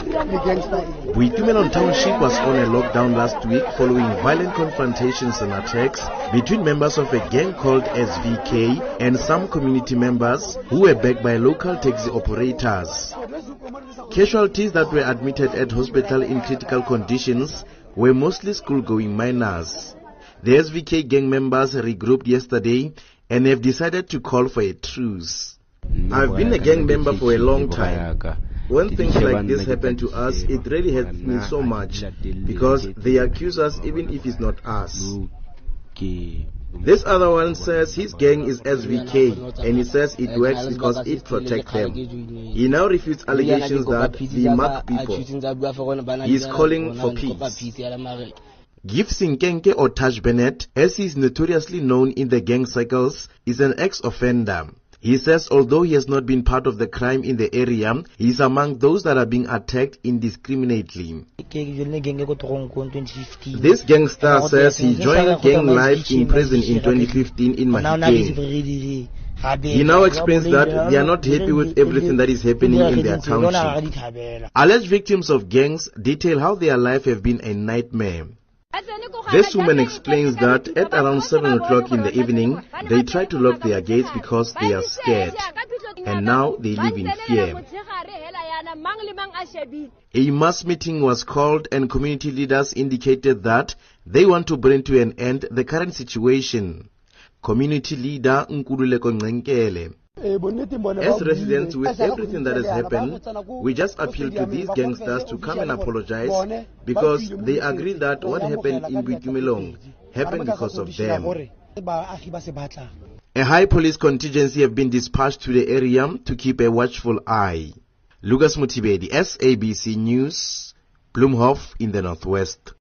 Boitumelong Township was on a lockdown last week following violent confrontations and attacks between members of a gang called SVK and some community members who were backed by local taxi operators. Casualties that were admitted at hospital in critical conditions were mostly school-going minors. The SVK gang members regrouped yesterday and have decided to call for a truce. I've been a gang member for a long time. When things like this happen to us, it really hurts me so much because they accuse us even if it's not us. This other one says his gang is SVK and he says it works because it protects them. He now refutes allegations that they mark people. He is calling for peace. Gift Sinkenke or Taj Bennett, as he is notoriously known in the gang circles, is an ex-offender. He says although he has not been part of the crime in the area, he is among those that are being attacked indiscriminately. This gangster says he joined gang life in prison in 2015 in Mahikeng. He now explains that they are not happy with everything that is happening in their township. Alleged victims of gangs detail how their life have been a nightmare. This woman explains that at around 7 o'clock in the evening, they try to lock their gates because they are scared. And now they live in fear. A mass meeting was called and community leaders indicated that they want to bring to an end the current situation. Community leader Nkululeko Ngenkele as residents, with everything that has happened, we just appeal to these gangsters to come and apologize because they agree that what happened in Boitumelong happened because of them. A high police contingency have been dispatched to the area to keep a watchful eye. Lucas Mothibedi, SABC News, Bloemhof in the Northwest.